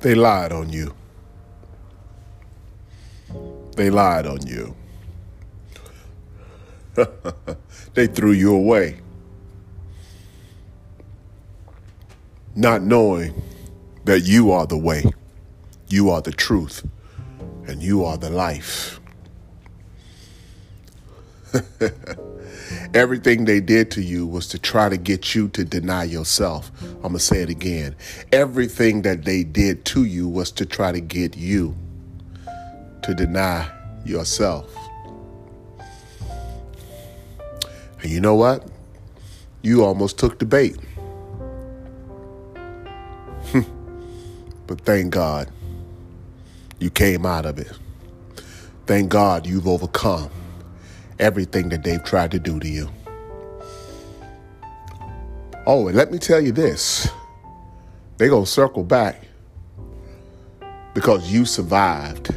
They lied on you. They lied on you. they threw you away. Not knowing that you are the way, you are the truth, and you are the life. Everything they did to you was to try to get you to deny yourself. I'm going to say it again. Everything that they did to you was to try to get you to deny yourself. And you know what? You almost took the bait. Hmm. but thank God you came out of it. Thank God you've overcome everything that they've tried to do to you. Oh, and let me tell you this they're going to circle back because you survived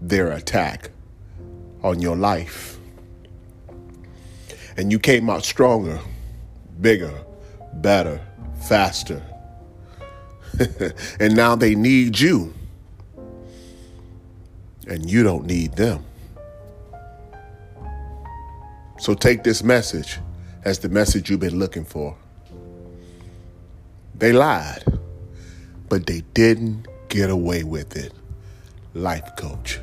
their attack on your life. And you came out stronger, bigger, better, faster. and now they need you. And you don't need them. So take this message as the message you've been looking for. They lied, but they didn't get away with it. Life coach.